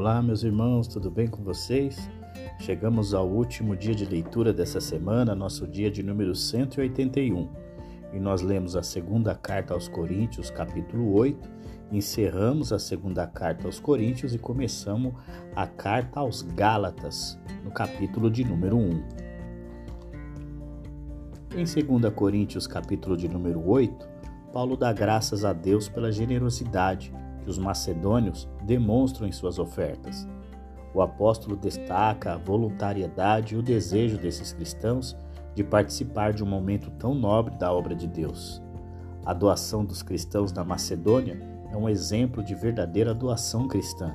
Olá, meus irmãos, tudo bem com vocês? Chegamos ao último dia de leitura dessa semana, nosso dia de número 181. E nós lemos a segunda carta aos Coríntios, capítulo 8, encerramos a segunda carta aos Coríntios e começamos a carta aos Gálatas, no capítulo de número 1. Em 2 Coríntios, capítulo de número 8, Paulo dá graças a Deus pela generosidade os macedônios demonstram em suas ofertas. O apóstolo destaca a voluntariedade e o desejo desses cristãos de participar de um momento tão nobre da obra de Deus. A doação dos cristãos da Macedônia é um exemplo de verdadeira doação cristã.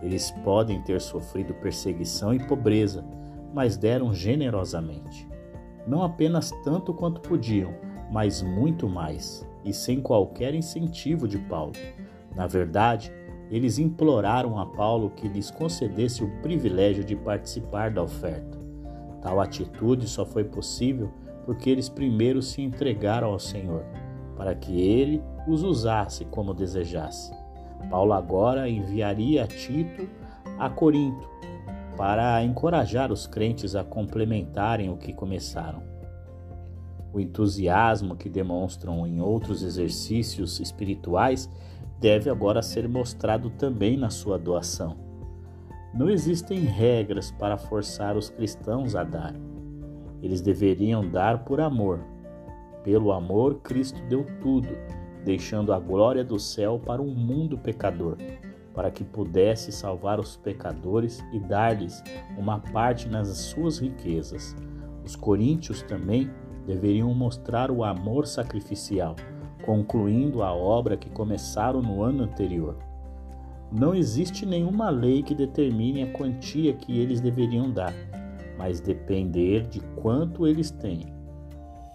Eles podem ter sofrido perseguição e pobreza, mas deram generosamente. Não apenas tanto quanto podiam, mas muito mais, e sem qualquer incentivo de Paulo. Na verdade, eles imploraram a Paulo que lhes concedesse o privilégio de participar da oferta. Tal atitude só foi possível porque eles primeiro se entregaram ao Senhor, para que ele os usasse como desejasse. Paulo agora enviaria Tito a Corinto para encorajar os crentes a complementarem o que começaram. O entusiasmo que demonstram em outros exercícios espirituais deve agora ser mostrado também na sua doação. Não existem regras para forçar os cristãos a dar. Eles deveriam dar por amor. Pelo amor, Cristo deu tudo, deixando a glória do céu para um mundo pecador, para que pudesse salvar os pecadores e dar-lhes uma parte nas suas riquezas. Os coríntios também deveriam mostrar o amor sacrificial concluindo a obra que começaram no ano anterior. Não existe nenhuma lei que determine a quantia que eles deveriam dar, mas depender de quanto eles têm.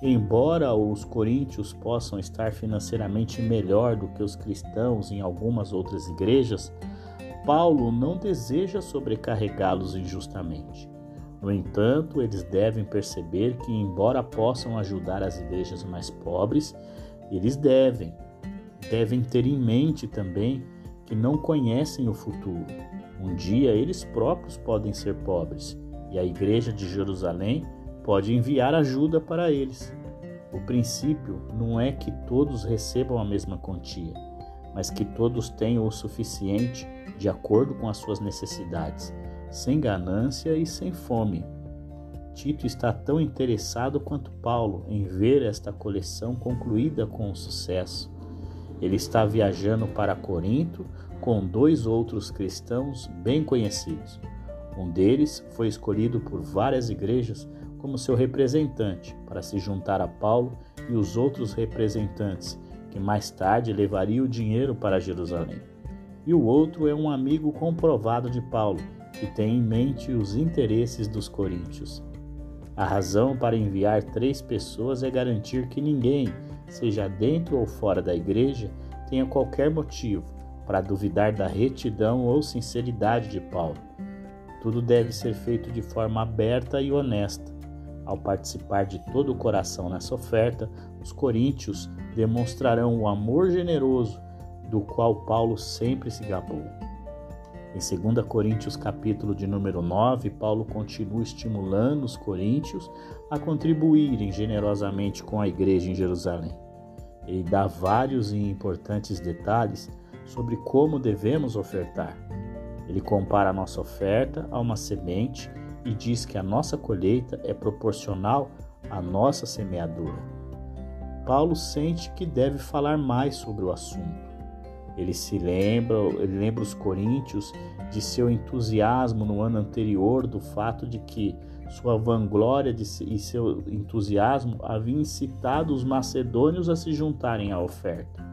Embora os coríntios possam estar financeiramente melhor do que os cristãos em algumas outras igrejas, Paulo não deseja sobrecarregá-los injustamente. No entanto, eles devem perceber que, embora possam ajudar as igrejas mais pobres, eles devem, devem ter em mente também que não conhecem o futuro. Um dia eles próprios podem ser pobres e a Igreja de Jerusalém pode enviar ajuda para eles. O princípio não é que todos recebam a mesma quantia, mas que todos tenham o suficiente de acordo com as suas necessidades, sem ganância e sem fome, Tito está tão interessado quanto Paulo em ver esta coleção concluída com sucesso. Ele está viajando para Corinto com dois outros cristãos bem conhecidos. Um deles foi escolhido por várias igrejas como seu representante para se juntar a Paulo e os outros representantes, que mais tarde levariam o dinheiro para Jerusalém. E o outro é um amigo comprovado de Paulo, que tem em mente os interesses dos coríntios. A razão para enviar três pessoas é garantir que ninguém, seja dentro ou fora da igreja, tenha qualquer motivo para duvidar da retidão ou sinceridade de Paulo. Tudo deve ser feito de forma aberta e honesta. Ao participar de todo o coração nessa oferta, os coríntios demonstrarão o amor generoso do qual Paulo sempre se gabou. Em 2 Coríntios capítulo de número 9, Paulo continua estimulando os coríntios a contribuírem generosamente com a igreja em Jerusalém. Ele dá vários e importantes detalhes sobre como devemos ofertar. Ele compara a nossa oferta a uma semente e diz que a nossa colheita é proporcional à nossa semeadura. Paulo sente que deve falar mais sobre o assunto. Ele se lembra, ele lembra os coríntios de seu entusiasmo no ano anterior, do fato de que sua vanglória e seu entusiasmo haviam incitado os macedônios a se juntarem à oferta.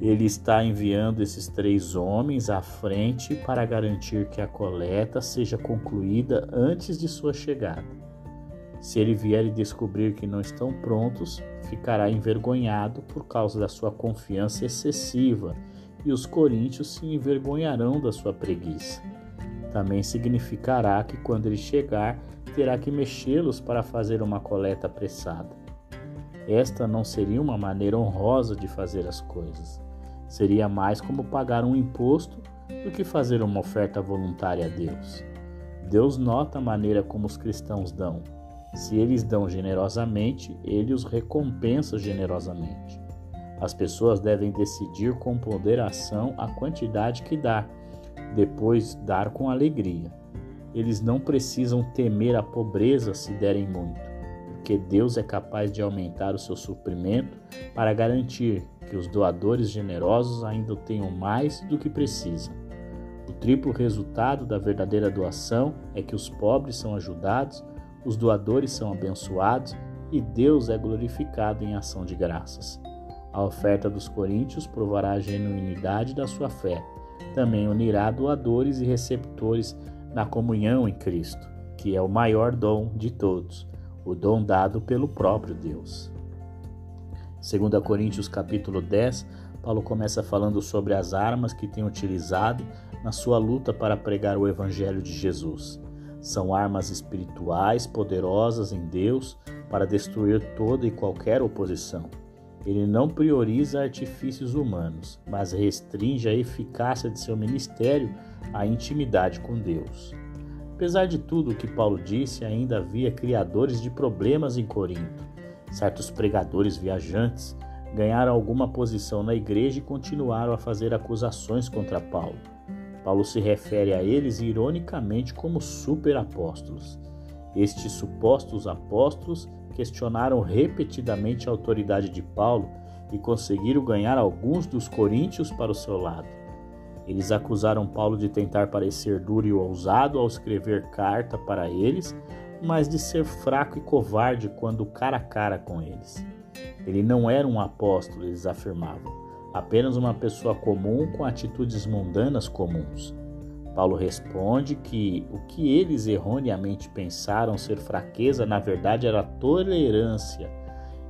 Ele está enviando esses três homens à frente para garantir que a coleta seja concluída antes de sua chegada. Se ele vier e descobrir que não estão prontos, ficará envergonhado por causa da sua confiança excessiva, e os coríntios se envergonharão da sua preguiça. Também significará que quando ele chegar, terá que mexê-los para fazer uma coleta apressada. Esta não seria uma maneira honrosa de fazer as coisas. Seria mais como pagar um imposto do que fazer uma oferta voluntária a Deus. Deus nota a maneira como os cristãos dão. Se eles dão generosamente, ele os recompensa generosamente. As pessoas devem decidir com ponderação a quantidade que dá, depois dar com alegria. Eles não precisam temer a pobreza se derem muito, porque Deus é capaz de aumentar o seu suprimento para garantir que os doadores generosos ainda tenham mais do que precisam. O triplo resultado da verdadeira doação é que os pobres são ajudados, os doadores são abençoados e Deus é glorificado em ação de graças. A oferta dos coríntios provará a genuinidade da sua fé. Também unirá doadores e receptores na comunhão em Cristo, que é o maior dom de todos, o dom dado pelo próprio Deus. 2 Coríntios capítulo 10, Paulo começa falando sobre as armas que tem utilizado na sua luta para pregar o evangelho de Jesus. São armas espirituais poderosas em Deus para destruir toda e qualquer oposição. Ele não prioriza artifícios humanos, mas restringe a eficácia de seu ministério à intimidade com Deus. Apesar de tudo o que Paulo disse, ainda havia criadores de problemas em Corinto. Certos pregadores viajantes ganharam alguma posição na igreja e continuaram a fazer acusações contra Paulo. Paulo se refere a eles ironicamente como superapóstolos. Estes supostos apóstolos questionaram repetidamente a autoridade de Paulo e conseguiram ganhar alguns dos coríntios para o seu lado. Eles acusaram Paulo de tentar parecer duro e ousado ao escrever carta para eles, mas de ser fraco e covarde quando cara a cara com eles. Ele não era um apóstolo, eles afirmavam, apenas uma pessoa comum com atitudes mundanas comuns. Paulo responde que o que eles erroneamente pensaram ser fraqueza, na verdade era tolerância.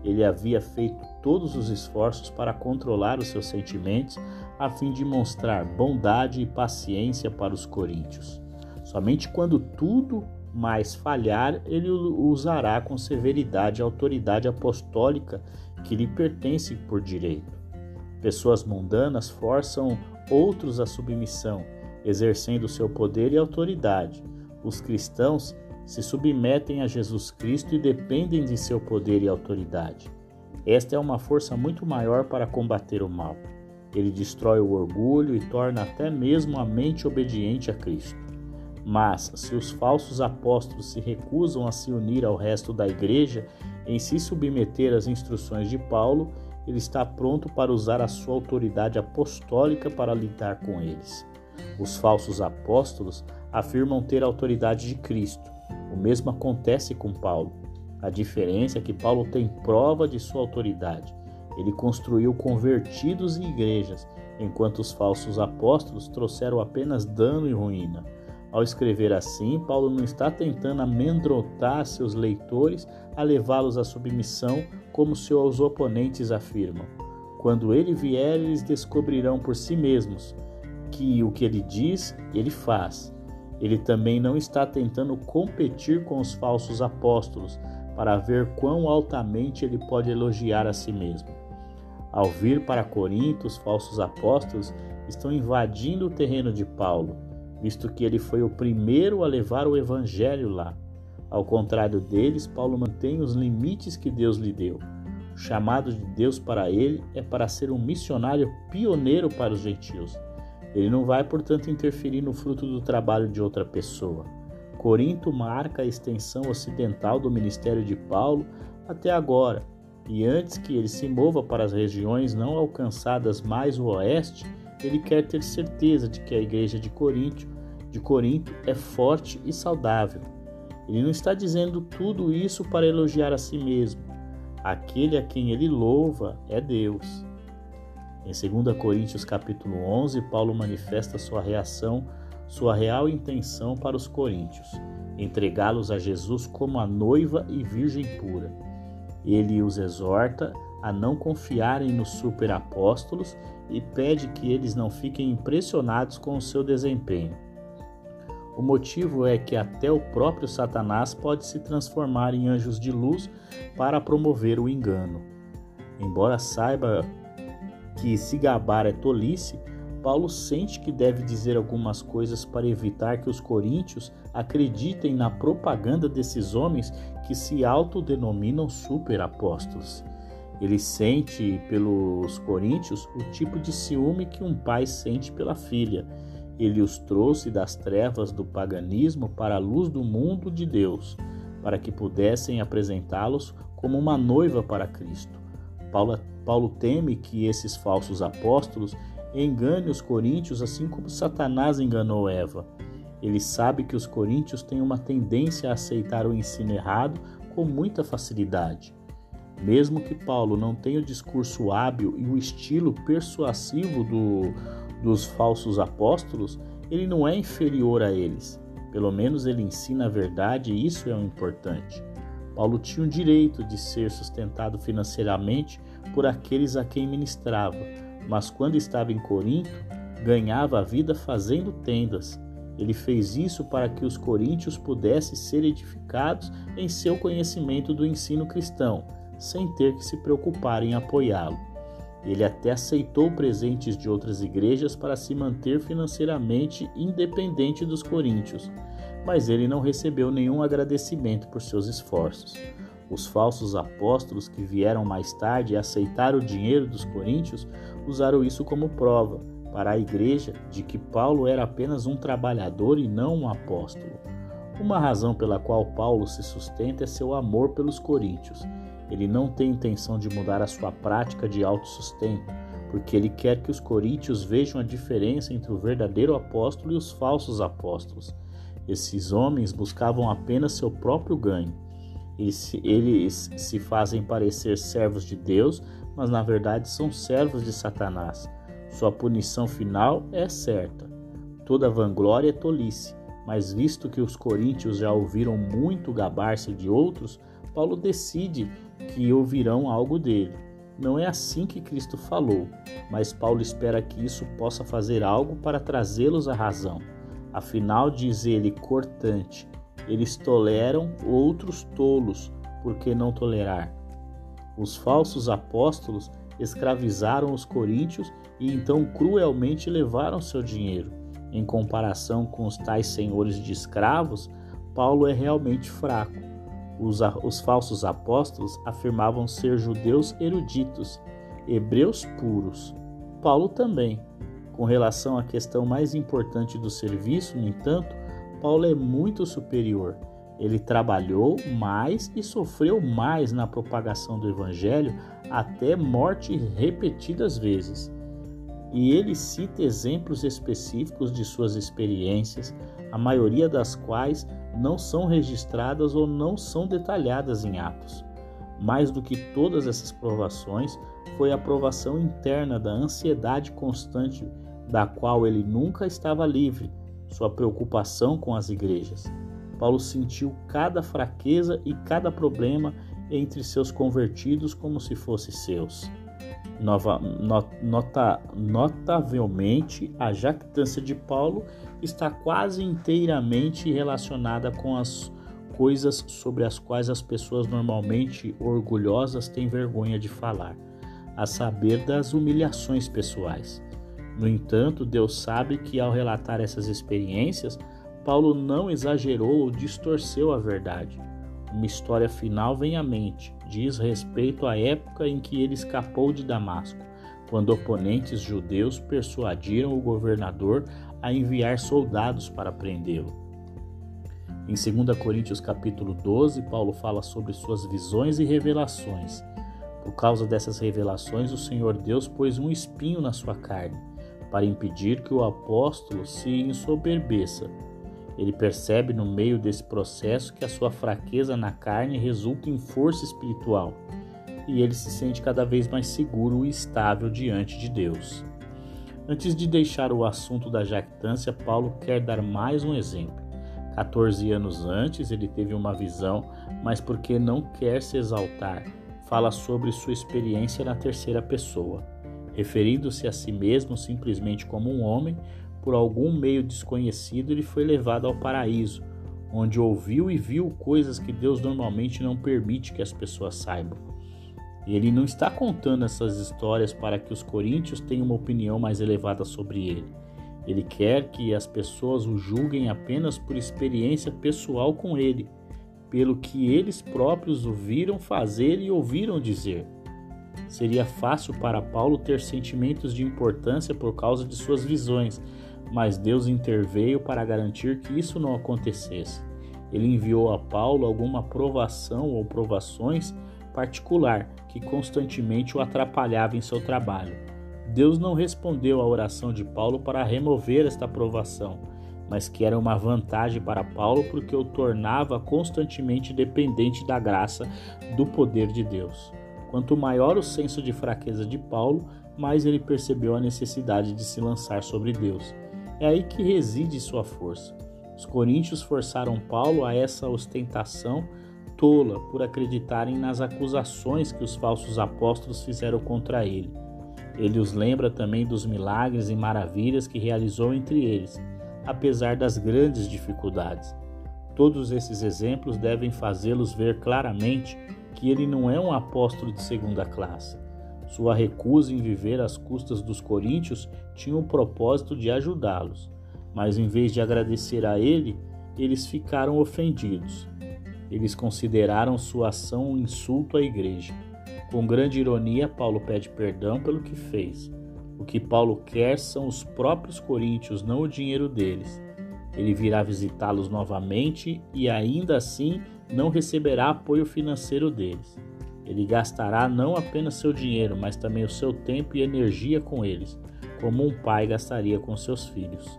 Ele havia feito todos os esforços para controlar os seus sentimentos a fim de mostrar bondade e paciência para os coríntios. Somente quando tudo mais falhar, ele usará com severidade a autoridade apostólica que lhe pertence por direito. Pessoas mundanas forçam outros à submissão exercendo seu poder e autoridade. Os cristãos se submetem a Jesus Cristo e dependem de seu poder e autoridade. Esta é uma força muito maior para combater o mal. Ele destrói o orgulho e torna até mesmo a mente obediente a Cristo. Mas, se os falsos apóstolos se recusam a se unir ao resto da igreja em se submeter às instruções de Paulo, ele está pronto para usar a sua autoridade apostólica para lidar com eles. Os falsos apóstolos afirmam ter a autoridade de Cristo. O mesmo acontece com Paulo. A diferença é que Paulo tem prova de sua autoridade. Ele construiu convertidos em igrejas, enquanto os falsos apóstolos trouxeram apenas dano e ruína. Ao escrever assim, Paulo não está tentando amedrontar seus leitores a levá-los à submissão, como seus oponentes afirmam. Quando ele vier, eles descobrirão por si mesmos que o que ele diz, ele faz. Ele também não está tentando competir com os falsos apóstolos para ver quão altamente ele pode elogiar a si mesmo. Ao vir para Corinto, os falsos apóstolos estão invadindo o terreno de Paulo, visto que ele foi o primeiro a levar o evangelho lá. Ao contrário deles, Paulo mantém os limites que Deus lhe deu. O chamado de Deus para ele é para ser um missionário pioneiro para os gentios. Ele não vai, portanto, interferir no fruto do trabalho de outra pessoa. Corinto marca a extensão ocidental do ministério de Paulo até agora, e antes que ele se mova para as regiões não alcançadas mais o oeste, ele quer ter certeza de que a igreja de Corinto, de Corinto é forte e saudável. Ele não está dizendo tudo isso para elogiar a si mesmo. Aquele a quem ele louva é Deus. Em 2 Coríntios capítulo 11, Paulo manifesta sua reação, sua real intenção para os coríntios, entregá-los a Jesus como a noiva e virgem pura. Ele os exorta a não confiarem nos superapóstolos e pede que eles não fiquem impressionados com o seu desempenho. O motivo é que até o próprio Satanás pode se transformar em anjos de luz para promover o engano. Embora saiba que se gabar é tolice, Paulo sente que deve dizer algumas coisas para evitar que os coríntios acreditem na propaganda desses homens que se autodenominam superapóstolos. Ele sente pelos coríntios o tipo de ciúme que um pai sente pela filha. Ele os trouxe das trevas do paganismo para a luz do mundo de Deus, para que pudessem apresentá-los como uma noiva para Cristo. Paulo, Paulo teme que esses falsos apóstolos engane os coríntios assim como Satanás enganou Eva. Ele sabe que os coríntios têm uma tendência a aceitar o ensino errado com muita facilidade. Mesmo que Paulo não tenha o discurso hábil e o estilo persuasivo do, dos falsos apóstolos, ele não é inferior a eles. Pelo menos ele ensina a verdade e isso é o importante. Paulo tinha o direito de ser sustentado financeiramente por aqueles a quem ministrava mas quando estava em Corinto, ganhava a vida fazendo tendas. Ele fez isso para que os coríntios pudessem ser edificados em seu conhecimento do ensino cristão, sem ter que se preocupar em apoiá-lo. Ele até aceitou presentes de outras igrejas para se manter financeiramente independente dos coríntios, mas ele não recebeu nenhum agradecimento por seus esforços. Os falsos apóstolos que vieram mais tarde e aceitaram o dinheiro dos coríntios usaram isso como prova para a igreja de que Paulo era apenas um trabalhador e não um apóstolo. Uma razão pela qual Paulo se sustenta é seu amor pelos coríntios. Ele não tem intenção de mudar a sua prática de autossustento, porque ele quer que os coríntios vejam a diferença entre o verdadeiro apóstolo e os falsos apóstolos. Esses homens buscavam apenas seu próprio ganho eles se fazem parecer servos de Deus, mas na verdade são servos de Satanás. Sua punição final é certa. Toda vanglória é tolice, mas visto que os coríntios já ouviram muito gabar-se de outros, Paulo decide que ouvirão algo dele. Não é assim que Cristo falou, mas Paulo espera que isso possa fazer algo para trazê-los à razão. Afinal, diz ele cortante, eles toleram outros tolos, por que não tolerar? Os falsos apóstolos escravizaram os coríntios e então cruelmente levaram seu dinheiro. Em comparação com os tais senhores de escravos, Paulo é realmente fraco. Os, os falsos apóstolos afirmavam ser judeus eruditos, hebreus puros. Paulo também. Com relação à questão mais importante do serviço, no entanto, Paulo é muito superior. Ele trabalhou mais e sofreu mais na propagação do Evangelho, até morte repetidas vezes. E ele cita exemplos específicos de suas experiências, a maioria das quais não são registradas ou não são detalhadas em Atos. Mais do que todas essas provações, foi a provação interna da ansiedade constante da qual ele nunca estava livre sua preocupação com as igrejas. Paulo sentiu cada fraqueza e cada problema entre seus convertidos como se fossem seus. Nova, nota, notavelmente, a jactância de Paulo está quase inteiramente relacionada com as coisas sobre as quais as pessoas normalmente orgulhosas têm vergonha de falar, a saber das humilhações pessoais. No entanto, Deus sabe que ao relatar essas experiências, Paulo não exagerou ou distorceu a verdade. Uma história final vem à mente, diz respeito à época em que ele escapou de Damasco, quando oponentes judeus persuadiram o governador a enviar soldados para prendê-lo. Em 2 Coríntios capítulo 12, Paulo fala sobre suas visões e revelações. Por causa dessas revelações, o Senhor Deus pôs um espinho na sua carne para impedir que o apóstolo se ensoberbeça. Ele percebe no meio desse processo que a sua fraqueza na carne resulta em força espiritual e ele se sente cada vez mais seguro e estável diante de Deus. Antes de deixar o assunto da jactância, Paulo quer dar mais um exemplo. 14 anos antes, ele teve uma visão, mas porque não quer se exaltar, fala sobre sua experiência na terceira pessoa referindo-se a si mesmo simplesmente como um homem, por algum meio desconhecido ele foi levado ao paraíso, onde ouviu e viu coisas que Deus normalmente não permite que as pessoas saibam. Ele não está contando essas histórias para que os coríntios tenham uma opinião mais elevada sobre ele. Ele quer que as pessoas o julguem apenas por experiência pessoal com ele, pelo que eles próprios o viram fazer e ouviram dizer. Seria fácil para Paulo ter sentimentos de importância por causa de suas visões, mas Deus interveio para garantir que isso não acontecesse. Ele enviou a Paulo alguma provação ou provações particular que constantemente o atrapalhava em seu trabalho. Deus não respondeu à oração de Paulo para remover esta provação, mas que era uma vantagem para Paulo porque o tornava constantemente dependente da graça do poder de Deus. Quanto maior o senso de fraqueza de Paulo, mais ele percebeu a necessidade de se lançar sobre Deus. É aí que reside sua força. Os coríntios forçaram Paulo a essa ostentação tola por acreditarem nas acusações que os falsos apóstolos fizeram contra ele. Ele os lembra também dos milagres e maravilhas que realizou entre eles, apesar das grandes dificuldades. Todos esses exemplos devem fazê-los ver claramente que ele não é um apóstolo de segunda classe. Sua recusa em viver às custas dos coríntios tinha o propósito de ajudá-los, mas em vez de agradecer a ele, eles ficaram ofendidos. Eles consideraram sua ação um insulto à igreja. Com grande ironia, Paulo pede perdão pelo que fez. O que Paulo quer são os próprios coríntios, não o dinheiro deles. Ele virá visitá-los novamente e ainda assim não receberá apoio financeiro deles. Ele gastará não apenas seu dinheiro, mas também o seu tempo e energia com eles, como um pai gastaria com seus filhos.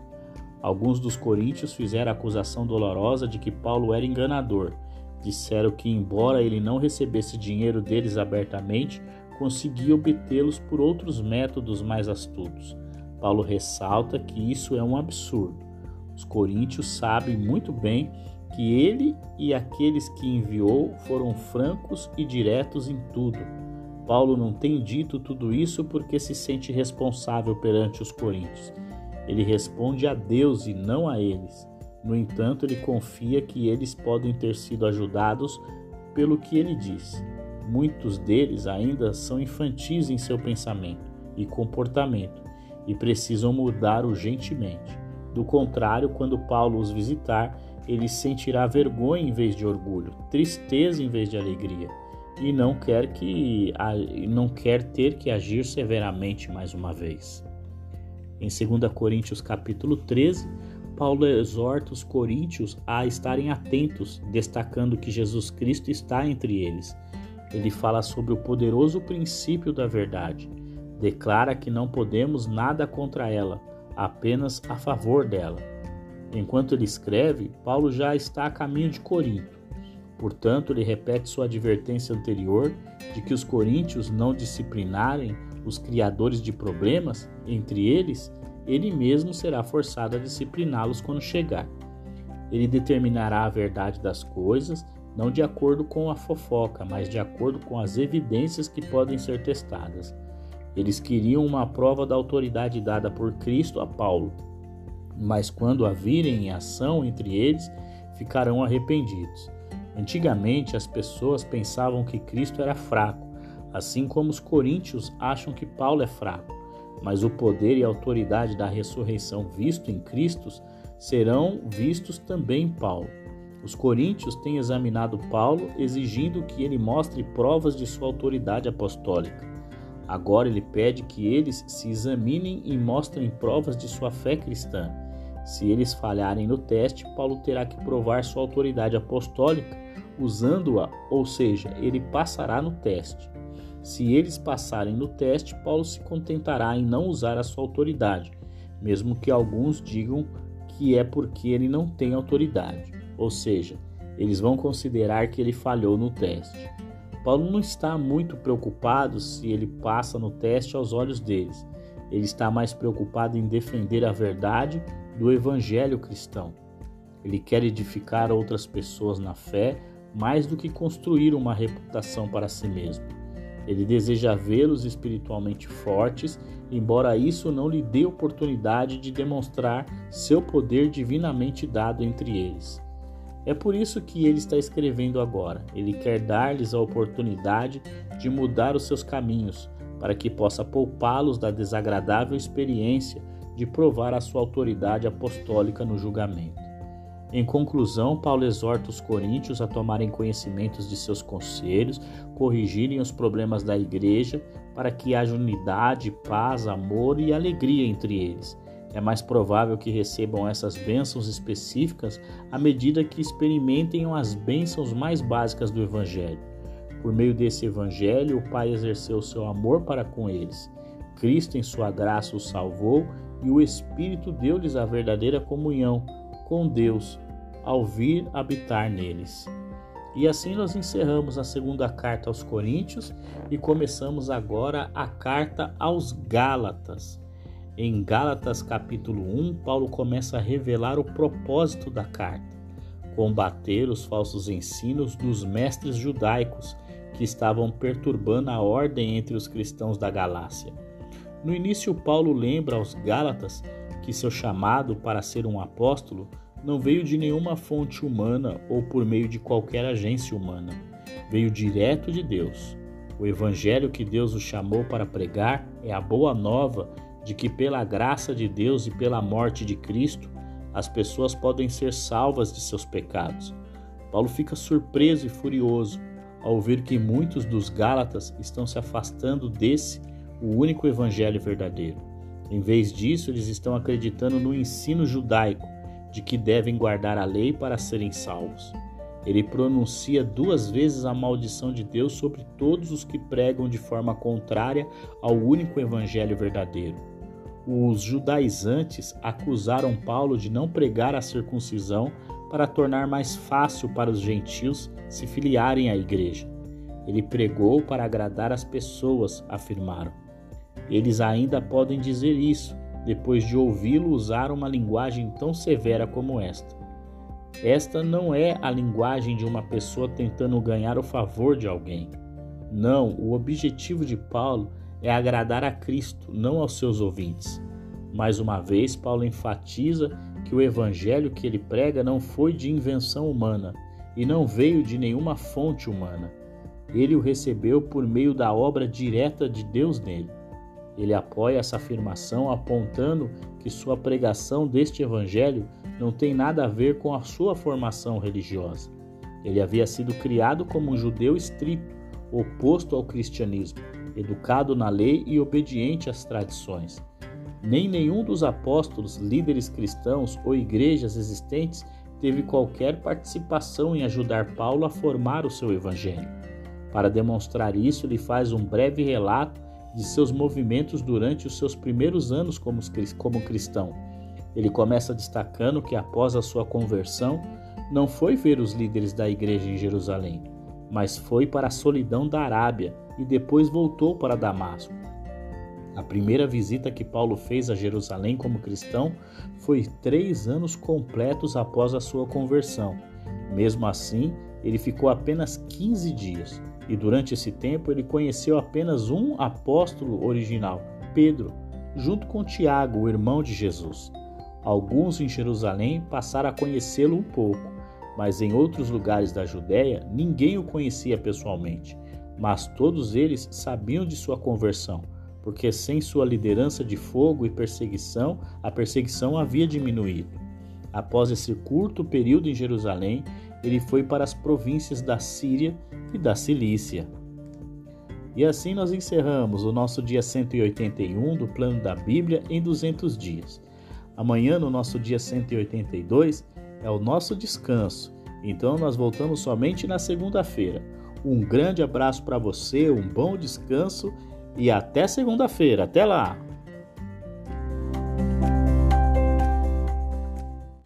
Alguns dos coríntios fizeram a acusação dolorosa de que Paulo era enganador Disseram que, embora ele não recebesse dinheiro deles abertamente, conseguia obtê-los por outros métodos mais astutos. Paulo ressalta que isso é um absurdo. Os coríntios sabem muito bem que ele e aqueles que enviou foram francos e diretos em tudo. Paulo não tem dito tudo isso porque se sente responsável perante os coríntios. Ele responde a Deus e não a eles. No entanto, ele confia que eles podem ter sido ajudados pelo que ele diz. Muitos deles ainda são infantis em seu pensamento e comportamento e precisam mudar urgentemente. Do contrário, quando Paulo os visitar, ele sentirá vergonha em vez de orgulho, tristeza em vez de alegria, e não quer que não quer ter que agir severamente mais uma vez. Em 2 Coríntios capítulo 13, Paulo exorta os coríntios a estarem atentos, destacando que Jesus Cristo está entre eles. Ele fala sobre o poderoso princípio da verdade. Declara que não podemos nada contra ela, apenas a favor dela. Enquanto ele escreve, Paulo já está a caminho de Corinto. Portanto, ele repete sua advertência anterior de que os coríntios não disciplinarem os criadores de problemas, entre eles, ele mesmo será forçado a discipliná-los quando chegar. Ele determinará a verdade das coisas, não de acordo com a fofoca, mas de acordo com as evidências que podem ser testadas. Eles queriam uma prova da autoridade dada por Cristo a Paulo, mas quando a virem em ação entre eles, ficarão arrependidos. Antigamente, as pessoas pensavam que Cristo era fraco, assim como os coríntios acham que Paulo é fraco mas o poder e a autoridade da ressurreição visto em Cristo serão vistos também em Paulo. Os coríntios têm examinado Paulo, exigindo que ele mostre provas de sua autoridade apostólica. Agora ele pede que eles se examinem e mostrem provas de sua fé cristã. Se eles falharem no teste, Paulo terá que provar sua autoridade apostólica usando-a, ou seja, ele passará no teste. Se eles passarem no teste, Paulo se contentará em não usar a sua autoridade, mesmo que alguns digam que é porque ele não tem autoridade, ou seja, eles vão considerar que ele falhou no teste. Paulo não está muito preocupado se ele passa no teste aos olhos deles. Ele está mais preocupado em defender a verdade do evangelho cristão. Ele quer edificar outras pessoas na fé mais do que construir uma reputação para si mesmo. Ele deseja vê-los espiritualmente fortes, embora isso não lhe dê oportunidade de demonstrar seu poder divinamente dado entre eles. É por isso que ele está escrevendo agora. Ele quer dar-lhes a oportunidade de mudar os seus caminhos, para que possa poupá-los da desagradável experiência de provar a sua autoridade apostólica no julgamento. Em conclusão, Paulo exorta os coríntios a tomarem conhecimentos de seus conselhos, corrigirem os problemas da igreja, para que haja unidade, paz, amor e alegria entre eles. É mais provável que recebam essas bênçãos específicas à medida que experimentem as bênçãos mais básicas do Evangelho. Por meio desse Evangelho, o Pai exerceu seu amor para com eles. Cristo, em sua graça, os salvou e o Espírito deu-lhes a verdadeira comunhão com Deus ao vir habitar neles. E assim nós encerramos a segunda carta aos Coríntios e começamos agora a carta aos Gálatas. Em Gálatas capítulo 1, Paulo começa a revelar o propósito da carta: combater os falsos ensinos dos mestres judaicos que estavam perturbando a ordem entre os cristãos da Galácia. No início, Paulo lembra aos Gálatas que seu chamado para ser um apóstolo não veio de nenhuma fonte humana ou por meio de qualquer agência humana. Veio direto de Deus. O evangelho que Deus o chamou para pregar é a boa nova de que, pela graça de Deus e pela morte de Cristo, as pessoas podem ser salvas de seus pecados. Paulo fica surpreso e furioso ao ver que muitos dos Gálatas estão se afastando desse, o único evangelho verdadeiro. Em vez disso, eles estão acreditando no ensino judaico de que devem guardar a lei para serem salvos. Ele pronuncia duas vezes a maldição de Deus sobre todos os que pregam de forma contrária ao único evangelho verdadeiro. Os judaizantes acusaram Paulo de não pregar a circuncisão para tornar mais fácil para os gentios se filiarem à igreja. Ele pregou para agradar as pessoas, afirmaram. Eles ainda podem dizer isso depois de ouvi-lo usar uma linguagem tão severa como esta. Esta não é a linguagem de uma pessoa tentando ganhar o favor de alguém. Não, o objetivo de Paulo é agradar a Cristo, não aos seus ouvintes. Mais uma vez, Paulo enfatiza que o evangelho que ele prega não foi de invenção humana e não veio de nenhuma fonte humana. Ele o recebeu por meio da obra direta de Deus nele. Ele apoia essa afirmação apontando que sua pregação deste evangelho não tem nada a ver com a sua formação religiosa. Ele havia sido criado como um judeu estrito, oposto ao cristianismo, educado na lei e obediente às tradições. Nem nenhum dos apóstolos, líderes cristãos ou igrejas existentes teve qualquer participação em ajudar Paulo a formar o seu evangelho. Para demonstrar isso, ele faz um breve relato de seus movimentos durante os seus primeiros anos como, como cristão. Ele começa destacando que após a sua conversão, não foi ver os líderes da igreja em Jerusalém, mas foi para a solidão da Arábia e depois voltou para Damasco. A primeira visita que Paulo fez a Jerusalém como cristão foi três anos completos após a sua conversão. Mesmo assim, ele ficou apenas 15 dias. E durante esse tempo ele conheceu apenas um apóstolo original, Pedro, junto com Tiago, o irmão de Jesus. Alguns em Jerusalém passaram a conhecê-lo um pouco, mas em outros lugares da Judéia ninguém o conhecia pessoalmente. Mas todos eles sabiam de sua conversão, porque sem sua liderança de fogo e perseguição, a perseguição havia diminuído. Após esse curto período em Jerusalém, ele foi para as províncias da Síria e da Cilícia. E assim nós encerramos o nosso dia 181 do plano da Bíblia em 200 dias. Amanhã, no nosso dia 182, é o nosso descanso. Então nós voltamos somente na segunda-feira. Um grande abraço para você, um bom descanso e até segunda-feira. Até lá!